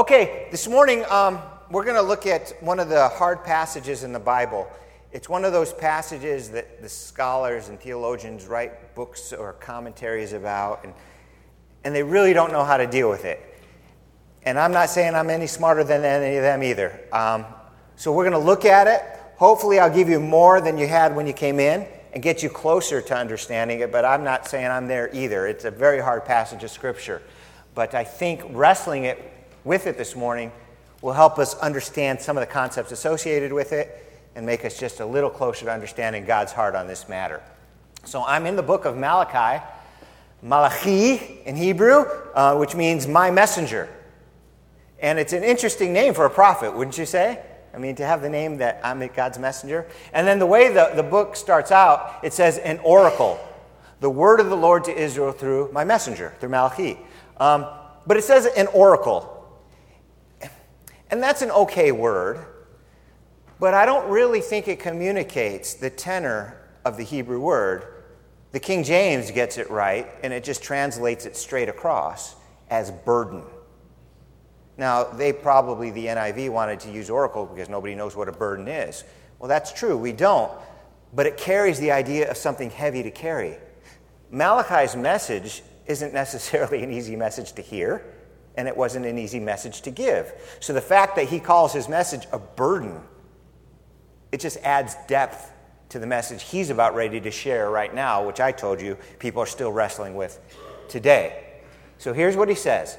Okay, this morning um, we're going to look at one of the hard passages in the Bible. It's one of those passages that the scholars and theologians write books or commentaries about, and, and they really don't know how to deal with it. And I'm not saying I'm any smarter than any of them either. Um, so we're going to look at it. Hopefully, I'll give you more than you had when you came in and get you closer to understanding it, but I'm not saying I'm there either. It's a very hard passage of Scripture. But I think wrestling it with it this morning will help us understand some of the concepts associated with it and make us just a little closer to understanding God's heart on this matter. So I'm in the book of Malachi, Malachi in Hebrew, uh, which means my messenger. And it's an interesting name for a prophet, wouldn't you say? I mean, to have the name that I'm God's messenger. And then the way the, the book starts out, it says an oracle, the word of the Lord to Israel through my messenger, through Malachi. Um, but it says an oracle. And that's an okay word, but I don't really think it communicates the tenor of the Hebrew word. The King James gets it right, and it just translates it straight across as burden. Now, they probably, the NIV, wanted to use oracle because nobody knows what a burden is. Well, that's true, we don't. But it carries the idea of something heavy to carry. Malachi's message isn't necessarily an easy message to hear and it wasn't an easy message to give. So the fact that he calls his message a burden, it just adds depth to the message he's about ready to share right now, which I told you people are still wrestling with today. So here's what he says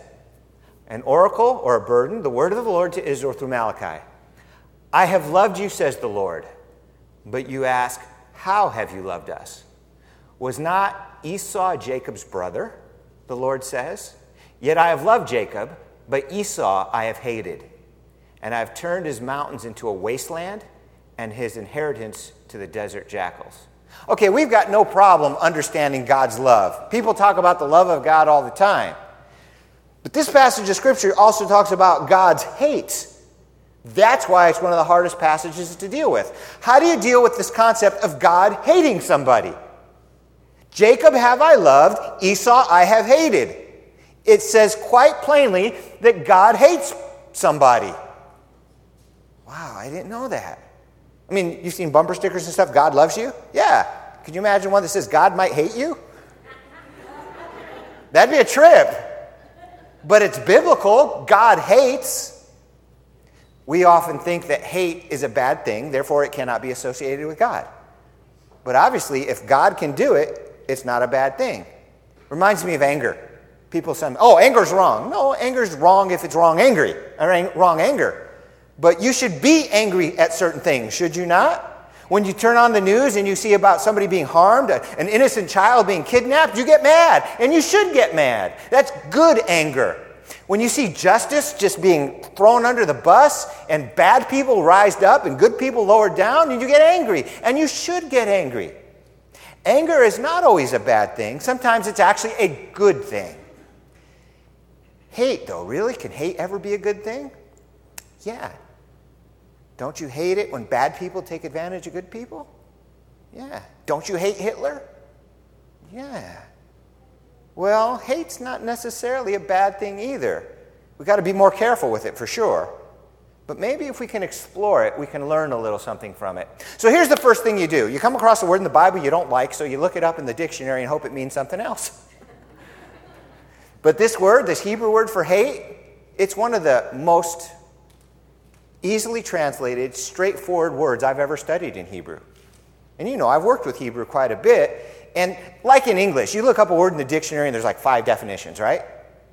An oracle or a burden, the word of the Lord to Israel through Malachi. I have loved you, says the Lord. But you ask, How have you loved us? Was not Esau Jacob's brother? The Lord says. Yet I have loved Jacob, but Esau I have hated. And I have turned his mountains into a wasteland and his inheritance to the desert jackals. Okay, we've got no problem understanding God's love. People talk about the love of God all the time. But this passage of Scripture also talks about God's hate. That's why it's one of the hardest passages to deal with. How do you deal with this concept of God hating somebody? Jacob have I loved, Esau I have hated it says quite plainly that God hates somebody. Wow, I didn't know that. I mean, you've seen bumper stickers and stuff, God loves you? Yeah. Could you imagine one that says God might hate you? That'd be a trip. But it's biblical. God hates. We often think that hate is a bad thing, therefore, it cannot be associated with God. But obviously, if God can do it, it's not a bad thing. Reminds me of anger. People say, oh, anger's wrong. No, anger's wrong if it's wrong angry, or wrong anger. But you should be angry at certain things, should you not? When you turn on the news and you see about somebody being harmed, an innocent child being kidnapped, you get mad. And you should get mad. That's good anger. When you see justice just being thrown under the bus and bad people rised up and good people lowered down, you get angry. And you should get angry. Anger is not always a bad thing, sometimes it's actually a good thing. Hate, though, really? Can hate ever be a good thing? Yeah. Don't you hate it when bad people take advantage of good people? Yeah. Don't you hate Hitler? Yeah. Well, hate's not necessarily a bad thing either. We've got to be more careful with it for sure. But maybe if we can explore it, we can learn a little something from it. So here's the first thing you do you come across a word in the Bible you don't like, so you look it up in the dictionary and hope it means something else. But this word, this Hebrew word for hate, it's one of the most easily translated, straightforward words I've ever studied in Hebrew. And you know, I've worked with Hebrew quite a bit. And like in English, you look up a word in the dictionary and there's like five definitions, right?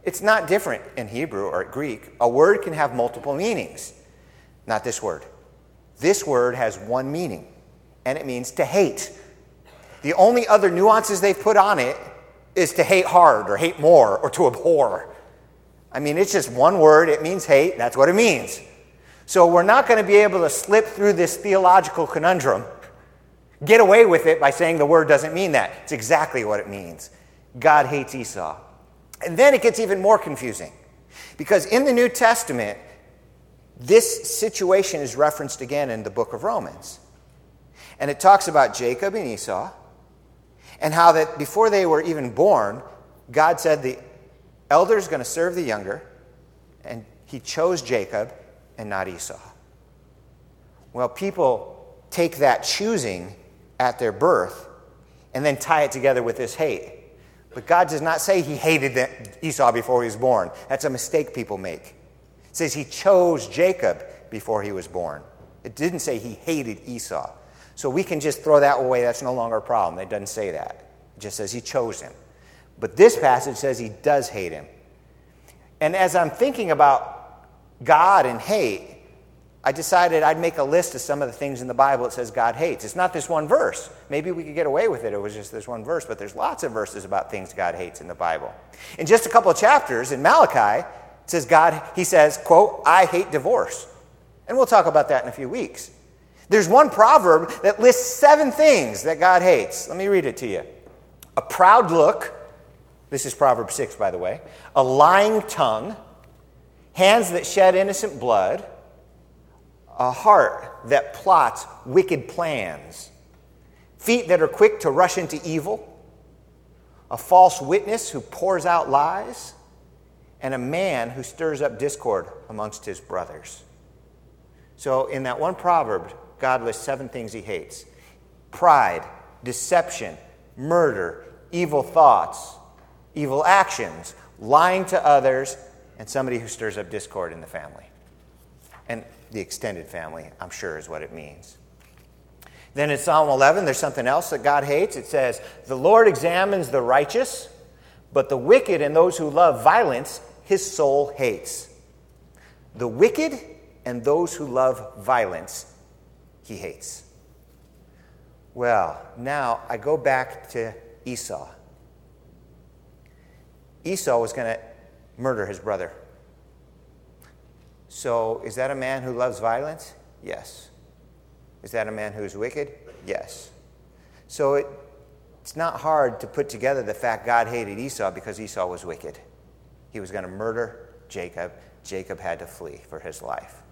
It's not different in Hebrew or Greek. A word can have multiple meanings. Not this word. This word has one meaning, and it means to hate. The only other nuances they've put on it is to hate hard or hate more or to abhor. I mean, it's just one word, it means hate, that's what it means. So we're not going to be able to slip through this theological conundrum, get away with it by saying the word doesn't mean that. It's exactly what it means. God hates Esau. And then it gets even more confusing because in the New Testament, this situation is referenced again in the book of Romans. And it talks about Jacob and Esau and how that before they were even born, God said the elder is going to serve the younger, and he chose Jacob and not Esau. Well, people take that choosing at their birth and then tie it together with this hate. But God does not say he hated Esau before he was born. That's a mistake people make. It says he chose Jacob before he was born. It didn't say he hated Esau. So we can just throw that away. That's no longer a problem. It doesn't say that. It just says he chose him. But this passage says he does hate him. And as I'm thinking about God and hate, I decided I'd make a list of some of the things in the Bible that says God hates. It's not this one verse. Maybe we could get away with it. It was just this one verse, but there's lots of verses about things God hates in the Bible. In just a couple of chapters in Malachi, it says God, he says, quote, I hate divorce. And we'll talk about that in a few weeks. There's one proverb that lists seven things that God hates. Let me read it to you. A proud look, this is Proverb 6, by the way, a lying tongue, hands that shed innocent blood, a heart that plots wicked plans, feet that are quick to rush into evil, a false witness who pours out lies, and a man who stirs up discord amongst his brothers. So, in that one proverb, God lists seven things he hates pride, deception, murder, evil thoughts, evil actions, lying to others, and somebody who stirs up discord in the family. And the extended family, I'm sure, is what it means. Then in Psalm 11, there's something else that God hates. It says, The Lord examines the righteous, but the wicked and those who love violence, his soul hates. The wicked and those who love violence, he hates. Well, now I go back to Esau. Esau was going to murder his brother. So, is that a man who loves violence? Yes. Is that a man who's wicked? Yes. So, it, it's not hard to put together the fact God hated Esau because Esau was wicked. He was going to murder Jacob. Jacob had to flee for his life.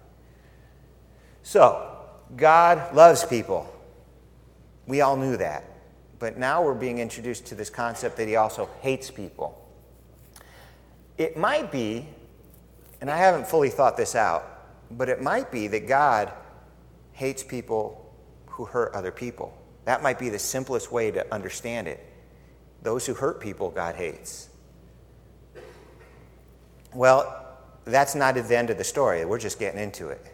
So, God loves people. We all knew that. But now we're being introduced to this concept that he also hates people. It might be and I haven't fully thought this out, but it might be that God hates people who hurt other people. That might be the simplest way to understand it. Those who hurt people, God hates. Well, that's not the end of the story. We're just getting into it.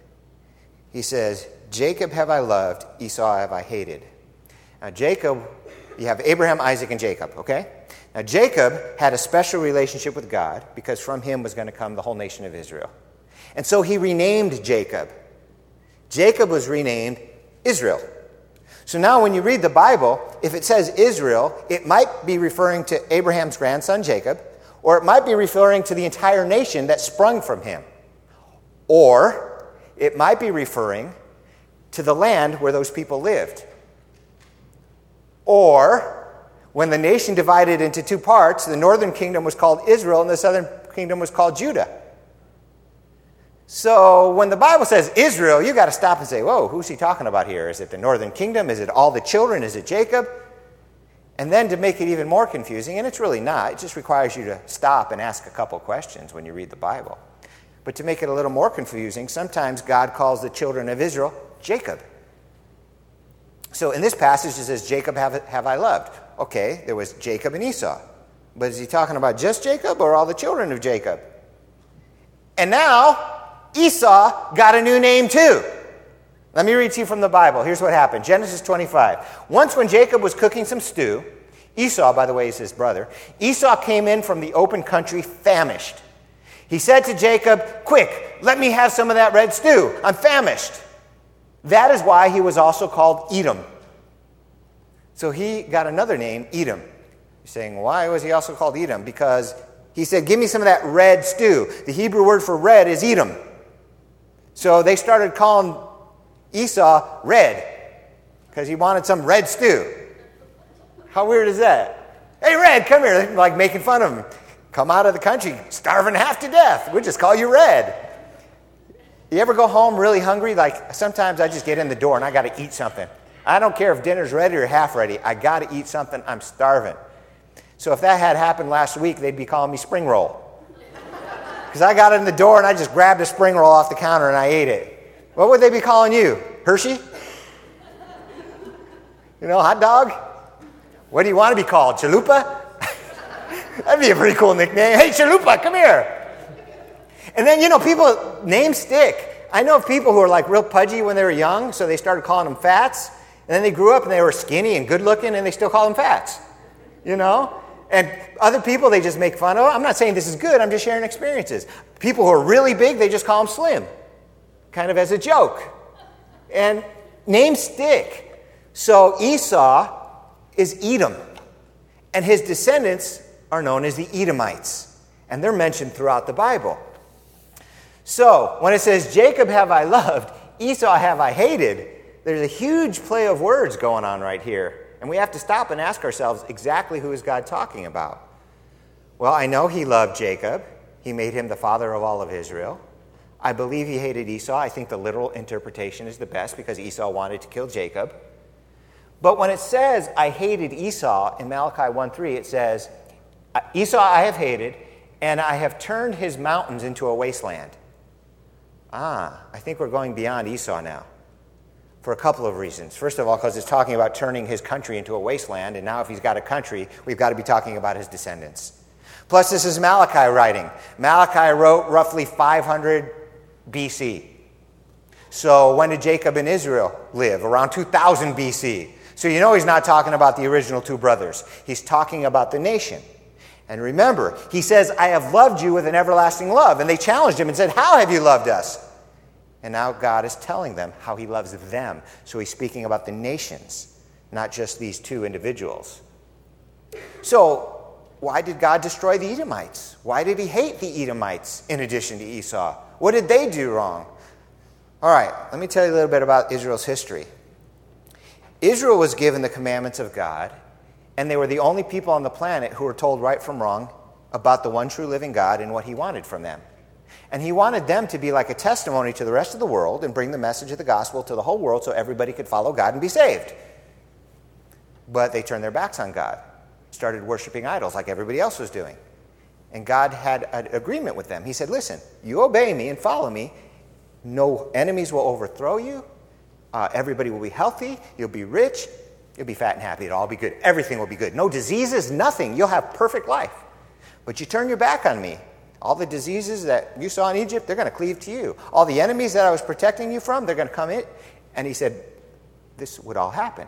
He says, Jacob have I loved, Esau have I hated. Now, Jacob, you have Abraham, Isaac, and Jacob, okay? Now, Jacob had a special relationship with God because from him was going to come the whole nation of Israel. And so he renamed Jacob. Jacob was renamed Israel. So now, when you read the Bible, if it says Israel, it might be referring to Abraham's grandson, Jacob, or it might be referring to the entire nation that sprung from him. Or it might be referring to the land where those people lived. Or when the nation divided into two parts, the northern kingdom was called Israel and the southern kingdom was called Judah. So when the Bible says Israel, you got to stop and say, whoa, who's he talking about here? Is it the northern kingdom? Is it all the children? Is it Jacob? And then to make it even more confusing, and it's really not, it just requires you to stop and ask a couple questions when you read the Bible. But to make it a little more confusing, sometimes God calls the children of Israel Jacob. So in this passage, it says, Jacob have, have I loved. Okay, there was Jacob and Esau. But is he talking about just Jacob or all the children of Jacob? And now, Esau got a new name too. Let me read to you from the Bible. Here's what happened Genesis 25. Once, when Jacob was cooking some stew, Esau, by the way, is his brother, Esau came in from the open country famished. He said to Jacob, Quick, let me have some of that red stew. I'm famished. That is why he was also called Edom. So he got another name, Edom. You're saying, why was he also called Edom? Because he said, Give me some of that red stew. The Hebrew word for red is Edom. So they started calling Esau red because he wanted some red stew. How weird is that? Hey, Red, come here. Like making fun of him. Come out of the country, starving half to death. We'll just call you Red. You ever go home really hungry? Like sometimes I just get in the door and I got to eat something. I don't care if dinner's ready or half ready. I got to eat something. I'm starving. So if that had happened last week, they'd be calling me spring roll because I got in the door and I just grabbed a spring roll off the counter and I ate it. What would they be calling you? Hershey? You know, hot dog? What do you want to be called? Chalupa? That'd be a pretty cool nickname. Hey, Chalupa, come here. And then, you know, people, names stick. I know of people who are like real pudgy when they were young, so they started calling them fats. And then they grew up and they were skinny and good looking, and they still call them fats. You know? And other people, they just make fun of. I'm not saying this is good, I'm just sharing experiences. People who are really big, they just call them slim, kind of as a joke. And names stick. So Esau is Edom, and his descendants are known as the Edomites, and they're mentioned throughout the Bible. So when it says, Jacob have I loved, Esau have I hated, there's a huge play of words going on right here. And we have to stop and ask ourselves exactly who is God talking about? Well, I know he loved Jacob. He made him the father of all of Israel. I believe he hated Esau. I think the literal interpretation is the best because Esau wanted to kill Jacob. But when it says, I hated Esau in Malachi 1 3, it says, Esau I have hated, and I have turned his mountains into a wasteland. Ah, I think we're going beyond Esau now for a couple of reasons. First of all, because it's talking about turning his country into a wasteland, and now if he's got a country, we've got to be talking about his descendants. Plus, this is Malachi writing. Malachi wrote roughly 500 BC. So, when did Jacob and Israel live? Around 2000 BC. So, you know he's not talking about the original two brothers, he's talking about the nation. And remember, he says, I have loved you with an everlasting love. And they challenged him and said, How have you loved us? And now God is telling them how he loves them. So he's speaking about the nations, not just these two individuals. So, why did God destroy the Edomites? Why did he hate the Edomites in addition to Esau? What did they do wrong? All right, let me tell you a little bit about Israel's history. Israel was given the commandments of God, and they were the only people on the planet who were told right from wrong about the one true living God and what he wanted from them. And he wanted them to be like a testimony to the rest of the world and bring the message of the gospel to the whole world so everybody could follow God and be saved. But they turned their backs on God, started worshiping idols like everybody else was doing. And God had an agreement with them. He said, Listen, you obey me and follow me. No enemies will overthrow you. Uh, everybody will be healthy. You'll be rich. You'll be fat and happy. It'll all be good. Everything will be good. No diseases, nothing. You'll have perfect life. But you turn your back on me. All the diseases that you saw in Egypt, they're going to cleave to you. All the enemies that I was protecting you from, they're going to come in. And he said, This would all happen.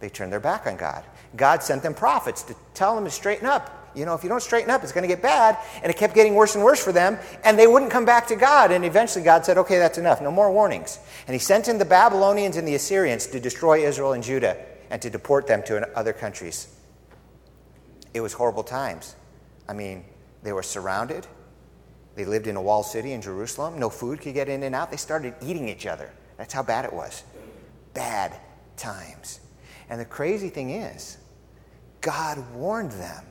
They turned their back on God. God sent them prophets to tell them to straighten up. You know, if you don't straighten up, it's going to get bad. And it kept getting worse and worse for them. And they wouldn't come back to God. And eventually God said, Okay, that's enough. No more warnings. And he sent in the Babylonians and the Assyrians to destroy Israel and Judah and to deport them to other countries. It was horrible times. I mean, they were surrounded. They lived in a walled city in Jerusalem. No food could get in and out. They started eating each other. That's how bad it was. Bad times. And the crazy thing is, God warned them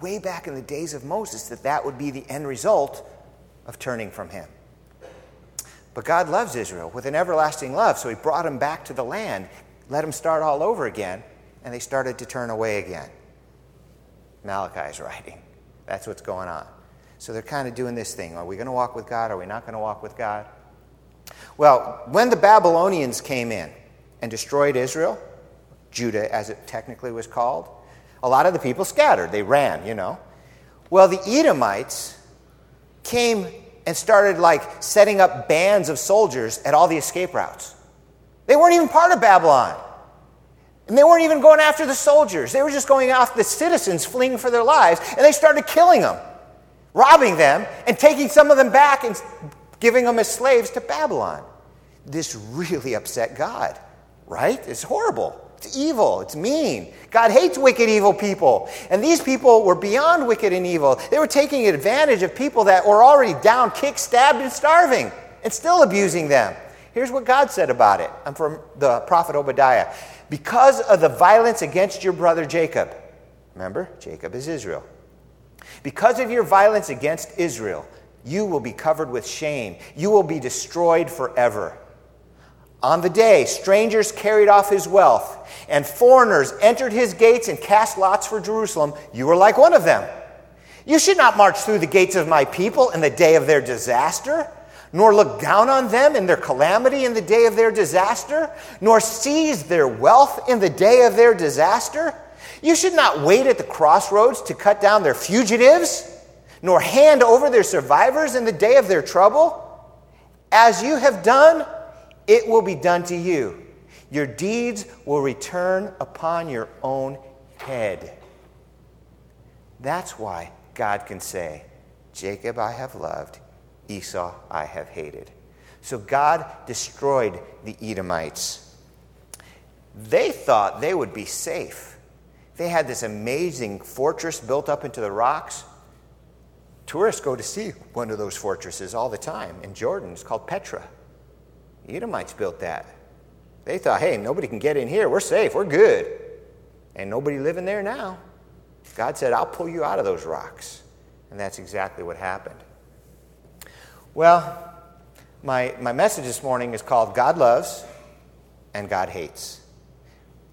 way back in the days of Moses that that would be the end result of turning from Him. But God loves Israel with an everlasting love, so He brought them back to the land, let them start all over again, and they started to turn away again. Malachi is writing. That's what's going on. So they're kind of doing this thing. Are we going to walk with God? Are we not going to walk with God? Well, when the Babylonians came in and destroyed Israel, Judah as it technically was called, a lot of the people scattered. They ran, you know. Well, the Edomites came and started like setting up bands of soldiers at all the escape routes. Weren't even part of Babylon. And they weren't even going after the soldiers. They were just going after the citizens fleeing for their lives, and they started killing them robbing them, and taking some of them back and giving them as slaves to Babylon. This really upset God, right? It's horrible. It's evil. It's mean. God hates wicked, evil people. And these people were beyond wicked and evil. They were taking advantage of people that were already down, kicked, stabbed, and starving, and still abusing them. Here's what God said about it. I'm from the prophet Obadiah. Because of the violence against your brother Jacob, remember, Jacob is Israel. Because of your violence against Israel, you will be covered with shame. You will be destroyed forever. On the day, strangers carried off his wealth, and foreigners entered his gates and cast lots for Jerusalem. You were like one of them. You should not march through the gates of my people in the day of their disaster, nor look down on them in their calamity in the day of their disaster, nor seize their wealth in the day of their disaster. You should not wait at the crossroads to cut down their fugitives, nor hand over their survivors in the day of their trouble. As you have done, it will be done to you. Your deeds will return upon your own head. That's why God can say, Jacob I have loved, Esau I have hated. So God destroyed the Edomites. They thought they would be safe. They had this amazing fortress built up into the rocks. Tourists go to see one of those fortresses all the time in Jordan. It's called Petra. The Edomites built that. They thought, hey, nobody can get in here. We're safe. We're good. And nobody living there now. God said, I'll pull you out of those rocks. And that's exactly what happened. Well, my, my message this morning is called God Loves and God Hates.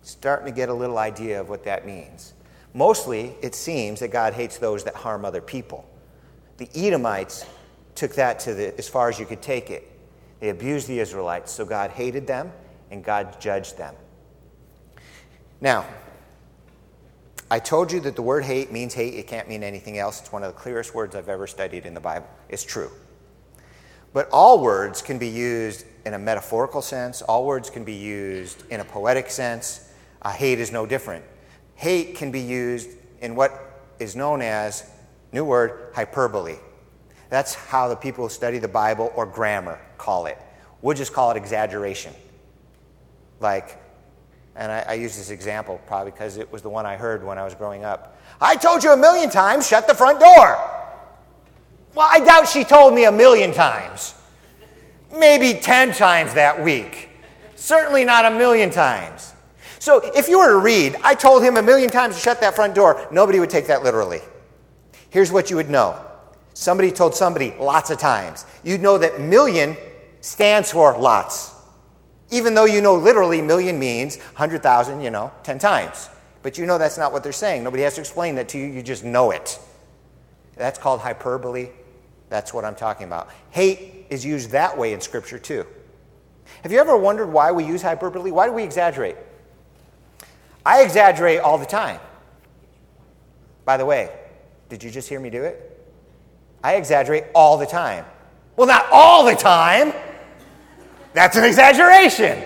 Starting to get a little idea of what that means. Mostly, it seems that God hates those that harm other people. The Edomites took that to the, as far as you could take it. They abused the Israelites, so God hated them and God judged them. Now, I told you that the word hate means hate. It can't mean anything else. It's one of the clearest words I've ever studied in the Bible. It's true. But all words can be used in a metaphorical sense, all words can be used in a poetic sense. Uh, hate is no different. Hate can be used in what is known as, new word, hyperbole. That's how the people who study the Bible or grammar call it. We'll just call it exaggeration. Like, and I, I, use this example probably because it was the one I heard when I was growing up. I told you a million times, shut the front door. Well, I doubt she told me a million times. Maybe 10 times that week. Certainly not a million times. So if you were to read, I told him a million times to shut that front door, nobody would take that literally. Here's what you would know somebody told somebody lots of times. You'd know that million stands for lots. Even though you know literally million means 100,000, you know, 10 times. But you know that's not what they're saying. Nobody has to explain that to you, you just know it. That's called hyperbole. That's what I'm talking about. Hate is used that way in Scripture too. Have you ever wondered why we use hyperbole? Why do we exaggerate? I exaggerate all the time. By the way, did you just hear me do it? I exaggerate all the time. Well, not all the time. That's an exaggeration.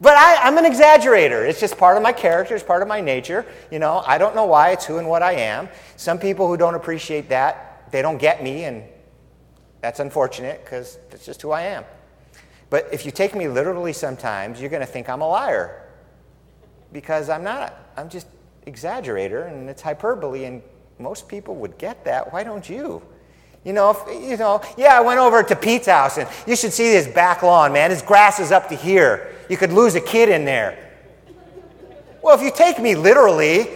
But I, am an exaggerator. It's just part of my character, it's part of my nature. You know, I don't know why, it's who and what I am. Some people who don't appreciate that, they don't get me, and that's unfortunate because that's just who I am. But if you take me literally sometimes, you're going to think I'm a liar because I'm not. I'm just exaggerator, and it's hyperbole, and most people would get that. Why don't you? You know, if, you know, yeah, I went over to Pete's house and you should see his back lawn, man. His grass is up to here. You could lose a kid in there. Well, if you take me literally,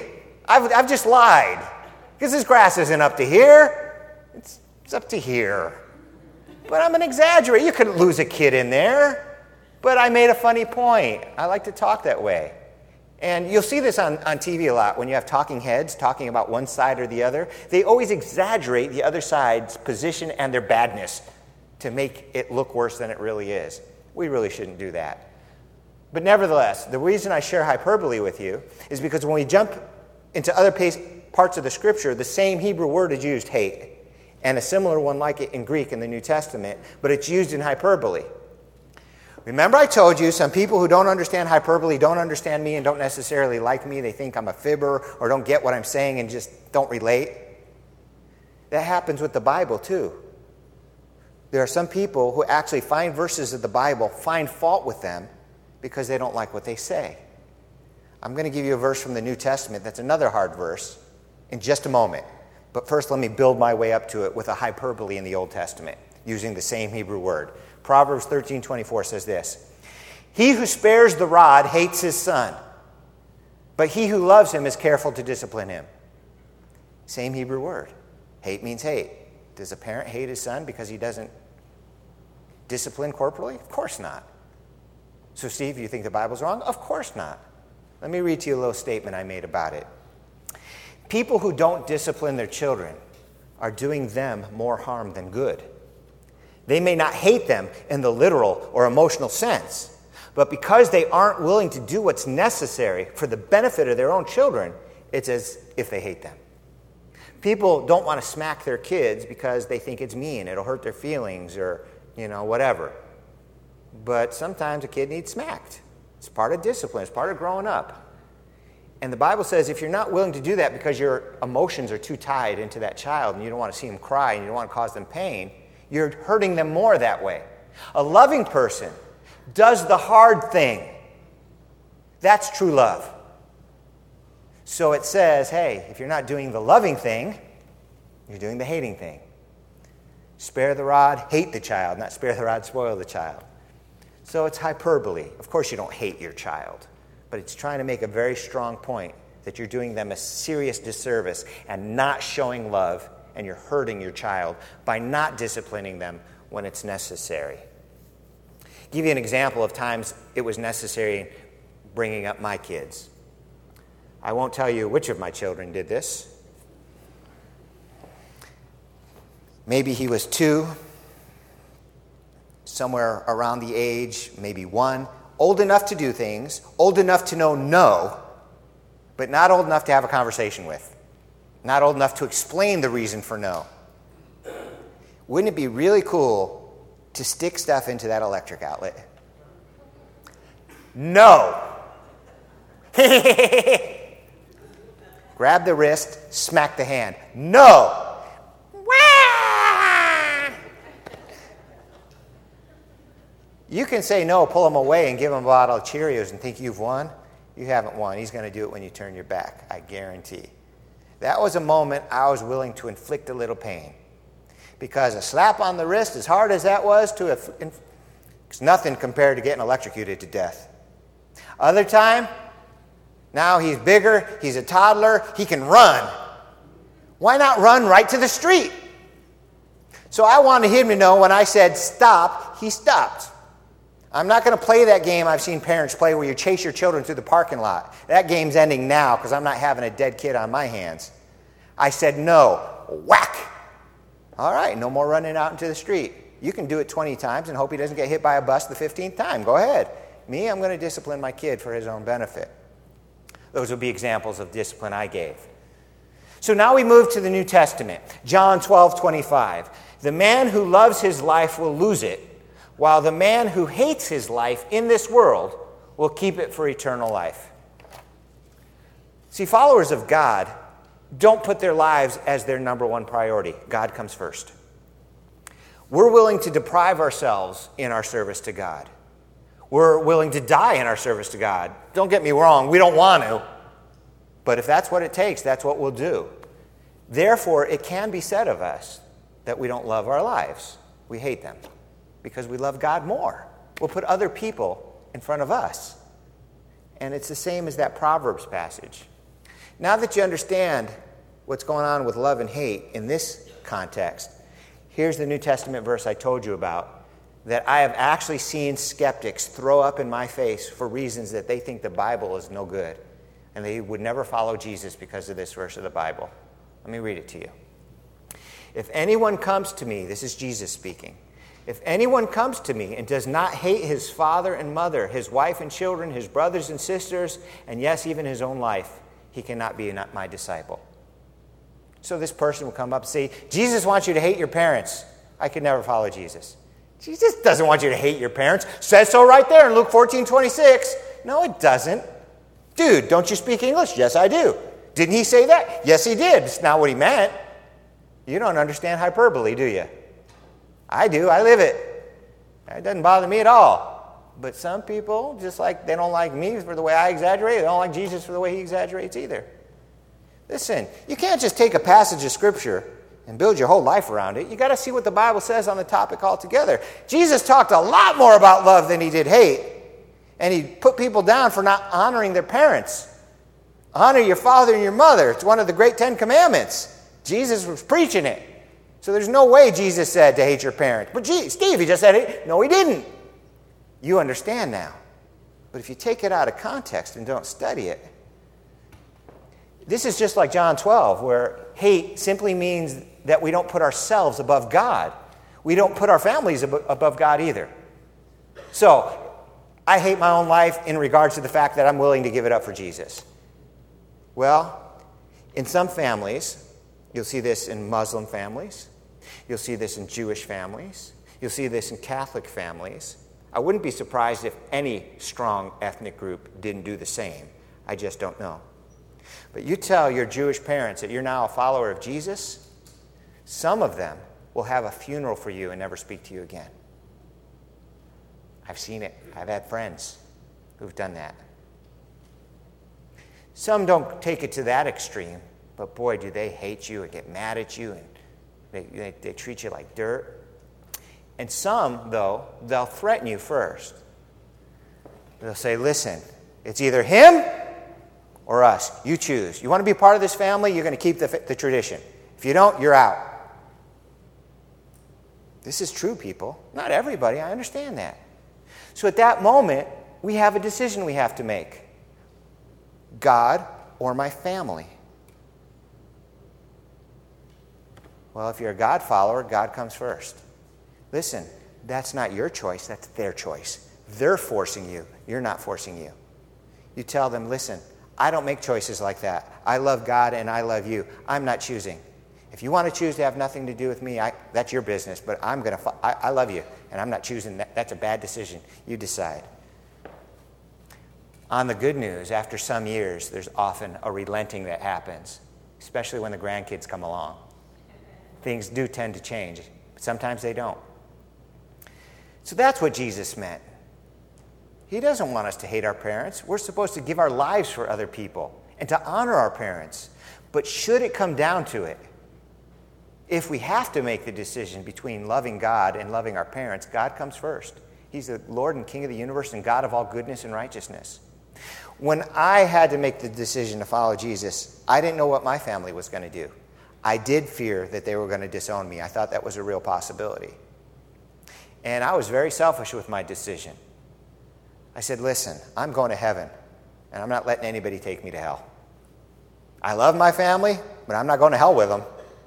I've, I've just lied. Because his grass isn't up to here, it's, it's up to here. But I'm an exaggerator. You could lose a kid in there. But I made a funny point. I like to talk that way. And you'll see this on, on TV a lot when you have talking heads talking about one side or the other. They always exaggerate the other side's position and their badness to make it look worse than it really is. We really shouldn't do that. But nevertheless, the reason I share hyperbole with you is because when we jump into other parts of the scripture, the same Hebrew word is used, hate, and a similar one like it in Greek in the New Testament, but it's used in hyperbole. Remember, I told you some people who don't understand hyperbole don't understand me and don't necessarily like me. They think I'm a fibber or don't get what I'm saying and just don't relate. That happens with the Bible, too. There are some people who actually find verses of the Bible, find fault with them because they don't like what they say. I'm going to give you a verse from the New Testament that's another hard verse in just a moment. But first, let me build my way up to it with a hyperbole in the Old Testament using the same Hebrew word. Proverbs 13 24 says this He who spares the rod hates his son, but he who loves him is careful to discipline him. Same Hebrew word. Hate means hate. Does a parent hate his son because he doesn't discipline corporally? Of course not. So, Steve, you think the Bible's wrong? Of course not. Let me read to you a little statement I made about it. People who don't discipline their children are doing them more harm than good. They may not hate them in the literal or emotional sense, but because they aren't willing to do what's necessary for the benefit of their own children, it's as if they hate them. People don't want to smack their kids because they think it's mean, it'll hurt their feelings or, you know, whatever. But sometimes a kid needs smacked. It's part of discipline, it's part of growing up. And the Bible says if you're not willing to do that because your emotions are too tied into that child and you don't want to see them cry and you don't want to cause them pain, you're hurting them more that way. A loving person does the hard thing. That's true love. So it says, hey, if you're not doing the loving thing, you're doing the hating thing. Spare the rod, hate the child, not spare the rod, spoil the child. So it's hyperbole. Of course, you don't hate your child but it's trying to make a very strong point that you're doing them a serious disservice and not showing love, and you're hurting your child by not disciplining them when it's necessary. I'll give you an example of times it was necessary bringing up my kids. I won't tell you which of my children did this. Maybe he was two, somewhere around the age, maybe one old enough to do things, old enough to know no, but not old enough to have a conversation with, not old enough to explain the reason for no. Wouldn't it be really cool to stick stuff into that electric outlet? No. Grab the wrist, smack the hand. No. You can say no, pull him away, and give him a bottle of Cheerios and think you've won. You haven't won. He's going to do it when you turn your back, I guarantee. That was a moment I was willing to inflict a little pain. Because a slap on the wrist, as hard as that was, to it's nothing compared to getting electrocuted to death. Other time, now he's bigger, he's a toddler, he can run. Why not run right to the street? So I wanted him to know when I said stop, he stopped. I'm not going to play that game I've seen parents play where you chase your children through the parking lot. That game's ending now because I'm not having a dead kid on my hands. I said, no. Whack. All right, no more running out into the street. You can do it 20 times and hope he doesn't get hit by a bus the 15th time. Go ahead. Me, I'm going to discipline my kid for his own benefit. Those would be examples of discipline I gave. So now we move to the New Testament. John 12, 25. The man who loves his life will lose it while the man who hates his life in this world will keep it for eternal life. See, followers of God don't put their lives as their number one priority. God comes first. We're willing to deprive ourselves in our service to God. We're willing to die in our service to God. Don't get me wrong, we don't want to. But if that's what it takes, that's what we'll do. Therefore, it can be said of us that we don't love our lives, we hate them because we love God more. We'll put other people in front of us. And it's the same as that Proverbs passage. Now that you understand what's going on with love and hate in this context, here's the New Testament verse I told you about that I have actually seen skeptics throw up in my face for reasons that they think the Bible is no good. And they would never follow Jesus because of this verse of the Bible. Let me read it to you. If anyone comes to me, this is Jesus speaking. If anyone comes to me and does not hate his father and mother, his wife and children, his brothers and sisters, and yes, even his own life, he cannot be my disciple. So this person will come up and say, Jesus wants you to hate your parents. I could never follow Jesus. Jesus doesn't want you to hate your parents. Says so right there in Luke 14 26. No, it doesn't. Dude, don't you speak English? Yes, I do. Didn't he say that? Yes, he did. It's not what he meant. You don't understand hyperbole, do you? I do. I live it. It doesn't bother me at all. But some people, just like they don't like me for the way I exaggerate, they don't like Jesus for the way he exaggerates either. Listen, you can't just take a passage of Scripture and build your whole life around it. You got to see what the Bible says on the topic altogether. Jesus talked a lot more about love than he did hate. And he put people down for not honoring their parents. Honor your father and your mother. It's one of the great Ten Commandments. Jesus was preaching it. So there's no way Jesus said to hate your parents. But gee, Steve, he just said it. No, he didn't. You understand now. But if you take it out of context and don't study it, This is just like John 12, where hate simply means that we don't put ourselves above God. We don't put our families above God either. So, I hate my own life in regards to the fact that I'm willing to give it up for Jesus. Well, in some families, you'll see this in Muslim families, you'll see this in Jewish families, you'll see this in Catholic families. I wouldn't be surprised if any strong ethnic group didn't do the same. I just don't know. But you tell your Jewish parents that you're now a follower of Jesus, some of them will have a funeral for you and never speak to you again. I've seen it. I've had friends who've done that. Some don't take it to that extreme, but boy, do they hate you and get mad at you and they, they, they treat you like dirt. And some, though, they'll threaten you first. They'll say, listen, it's either him or us. You choose. You want to be part of this family, you're going to keep the, the tradition. If you don't, you're out. This is true, people. Not everybody, I understand that. So at that moment, we have a decision we have to make God or my family. Well, if you're a God follower, God comes first. Listen, that's not your choice, that's their choice. They're forcing you, you're not forcing you. You tell them, listen, I don't make choices like that. I love God and I love you. I'm not choosing. If you want to choose to have nothing to do with me, I, that's your business, but I'm going to, I, I love you, and I'm not choosing that. That's a bad decision. You decide. On the good news, after some years, there's often a relenting that happens, especially when the grandkids come along. Things do tend to change, sometimes they don't. So that's what Jesus meant. He doesn't want us to hate our parents. We're supposed to give our lives for other people and to honor our parents. But should it come down to it, if we have to make the decision between loving God and loving our parents, God comes first. He's the Lord and King of the universe and God of all goodness and righteousness. When I had to make the decision to follow Jesus, I didn't know what my family was going to do. I did fear that they were going to disown me. I thought that was a real possibility. And I was very selfish with my decision. I said, Listen, I'm going to heaven, and I'm not letting anybody take me to hell. I love my family, but I'm not going to hell with them.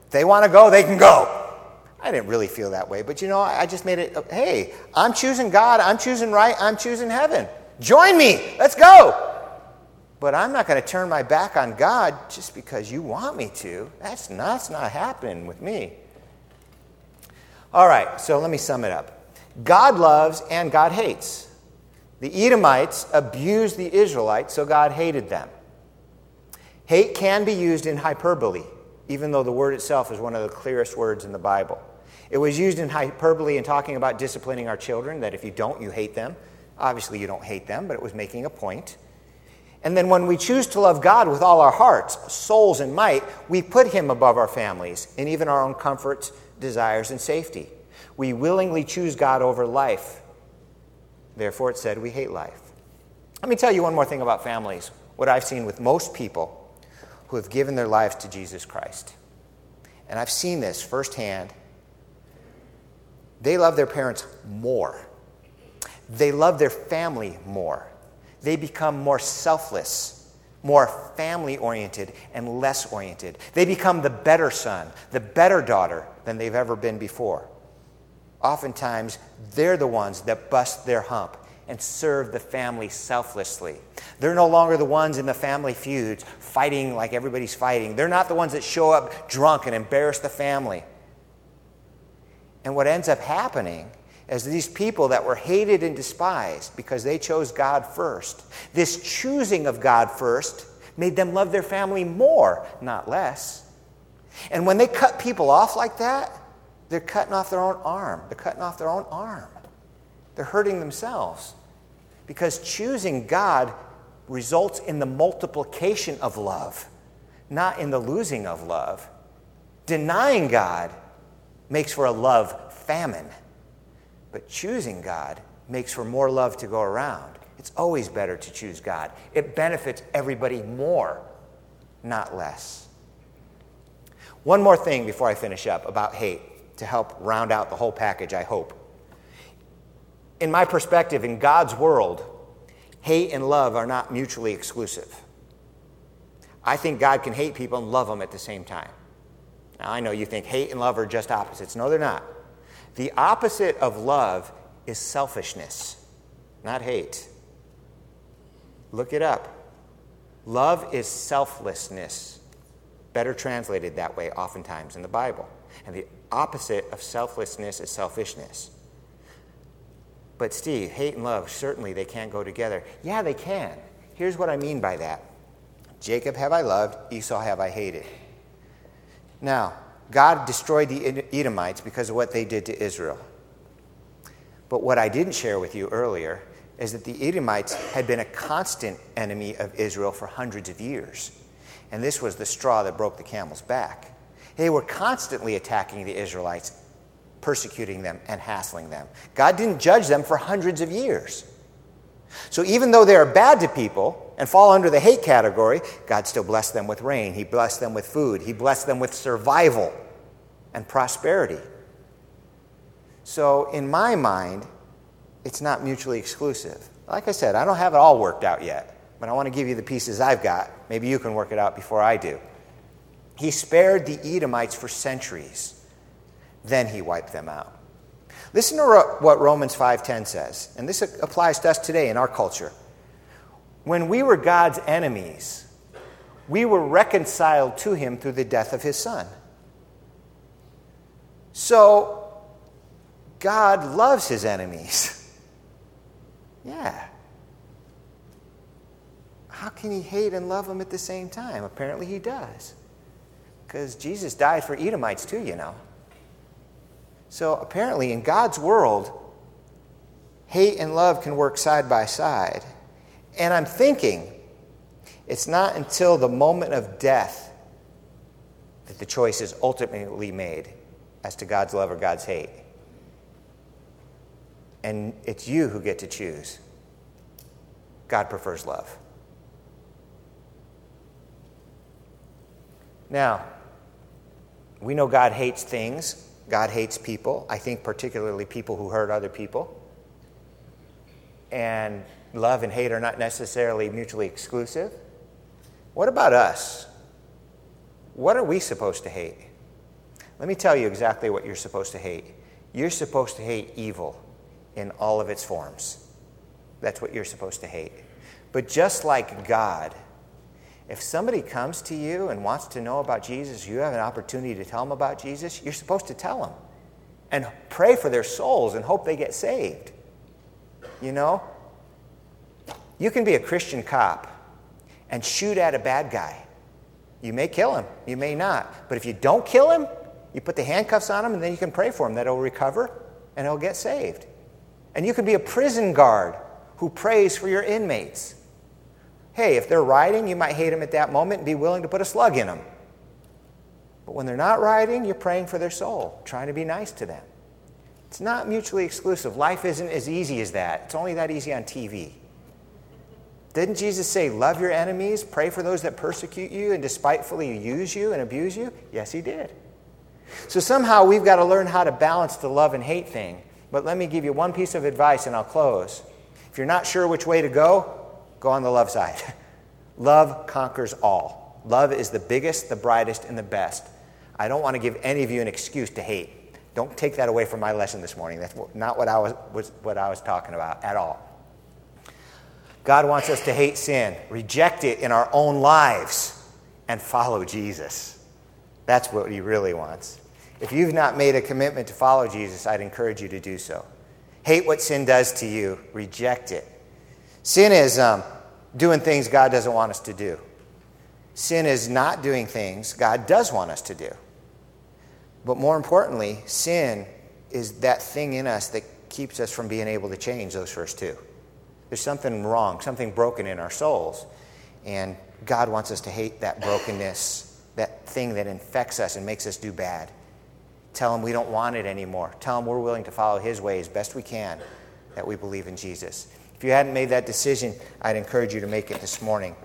If they want to go, they can go. I didn't really feel that way, but you know, I just made it hey, I'm choosing God, I'm choosing right, I'm choosing heaven. Join me, let's go. But I'm not going to turn my back on God just because you want me to. That's not, that's not happening with me. All right, so let me sum it up God loves and God hates. The Edomites abused the Israelites, so God hated them. Hate can be used in hyperbole even though the word itself is one of the clearest words in the Bible. It was used in hyperbole in talking about disciplining our children, that if you don't, you hate them. Obviously, you don't hate them, but it was making a point. And then when we choose to love God with all our hearts, souls, and might, we put Him above our families and even our own comforts, desires, and safety. We willingly choose God over life. Therefore, it said we hate life. Let me tell you one more thing about families. What I've seen with most people who have given their lives to Jesus Christ. And I've seen this firsthand. They love their parents more, they love their family more. They become more selfless, more family oriented, and less oriented. They become the better son, the better daughter than they've ever been before. Oftentimes, they're the ones that bust their hump and serve the family selflessly. They're no longer the ones in the family feuds fighting like everybody's fighting. They're not the ones that show up drunk and embarrass the family. And what ends up happening is these people that were hated and despised because they chose God first, this choosing of God first made them love their family more, not less. And when they cut people off like that, they're cutting off their own arm. They're cutting off their own arm. They're hurting themselves. Because choosing God results in the multiplication of love, not in the losing of love. Denying God makes for a love famine, but choosing God makes for more love to go around. It's always better to choose God. It benefits everybody more, not less. One more thing before I finish up about hate to help round out the whole package, I hope in my perspective, in God's world, hate and love are not mutually exclusive. I think God can hate people and love them at the same time. Now, I know you think hate and love are just opposites. No, they're not. The opposite of love is selfishness, not hate. Look it up. Love is selflessness, better translated that way oftentimes in the Bible. And the opposite of selflessness is selfishness. But Steve, hate and love, certainly they can't go together. Yeah, they can. Here's what I mean by that Jacob have I loved, Esau have I hated. Now, God destroyed the Edomites because of what they did to Israel. But what I didn't share with you earlier is that the Edomites had been a constant enemy of Israel for hundreds of years. And this was the straw that broke the camel's back. They were constantly attacking the Israelites, persecuting them, and hassling them. God didn't judge them for hundreds of years. So even though they are bad to people and fall under the hate category, God still blessed them with rain. He blessed them with food. He blessed them with survival and prosperity. So, in my mind, it's not mutually exclusive. Like I said, I don't have it all worked out yet, but I want to give you the pieces I've got. Maybe you can work it out before I do. He spared the Edomites for centuries. Then he wiped them out. Listen to what Romans 5:10 says, and this applies to us today in our culture. When we were God's enemies, we were reconciled to him through the death of his son. So God loves his enemies. yeah. How can he hate and love them at the same time? Apparently he does. Because Jesus died for Edomites too, you know. So apparently, in God's world, hate and love can work side by side. And I'm thinking it's not until the moment of death that the choice is ultimately made as to God's love or God's hate. And it's you who get to choose. God prefers love. Now, we know God hates things God hates people. I think particularly people who hurt other people. And love and hate are not necessarily mutually exclusive. What about us? What are we supposed to hate? Let me tell you exactly what you're supposed to hate. You're supposed to hate evil in all of its forms. That's what you're supposed to hate. But just like God, if somebody comes to you and wants to know about Jesus, you have an opportunity to tell them about Jesus, you're supposed to tell them and pray for their souls and hope they get saved. You know? You can be a Christian cop and shoot at a bad guy. You may kill him, you may not. But if you don't kill him, you put the handcuffs on him and then you can pray for him that he'll recover and he'll get saved. And you can be a prison guard who prays for your inmates Hey, if they're riding, you might hate them at that moment and be willing to put a slug in them. But when they're not riding, you're praying for their soul, trying to be nice to them. It's not mutually exclusive. Life isn't as easy as that. It's only that easy on TV. Didn't Jesus say, Love your enemies, pray for those that persecute you and despitefully use you and abuse you? Yes, he did. So somehow we've got to learn how to balance the love and hate thing. But let me give you one piece of advice and I'll close. If you're not sure which way to go, Go on the love side. love conquers all. Love is the biggest, the brightest, and the best. I don't want to give any of you an excuse to hate. Don't take that away from my lesson this morning. That's not what I was, was, what I was talking about at all. God wants us to hate sin, reject it in our own lives, and follow Jesus. That's what He really wants. If you've not made a commitment to follow Jesus, I'd encourage you to do so. Hate what sin does to you, reject it. Sin is um, doing things God doesn't want us to do. Sin is not doing things God does want us to do. But more importantly, sin is that thing in us that keeps us from being able to change those first two. There's something wrong, something broken in our souls. And God wants us to hate that brokenness, that thing that infects us and makes us do bad. Tell Him we don't want it anymore. Tell Him we're willing to follow His way as best we can, that we believe in Jesus. If you hadn't made that decision, I'd encourage you to make it this morning.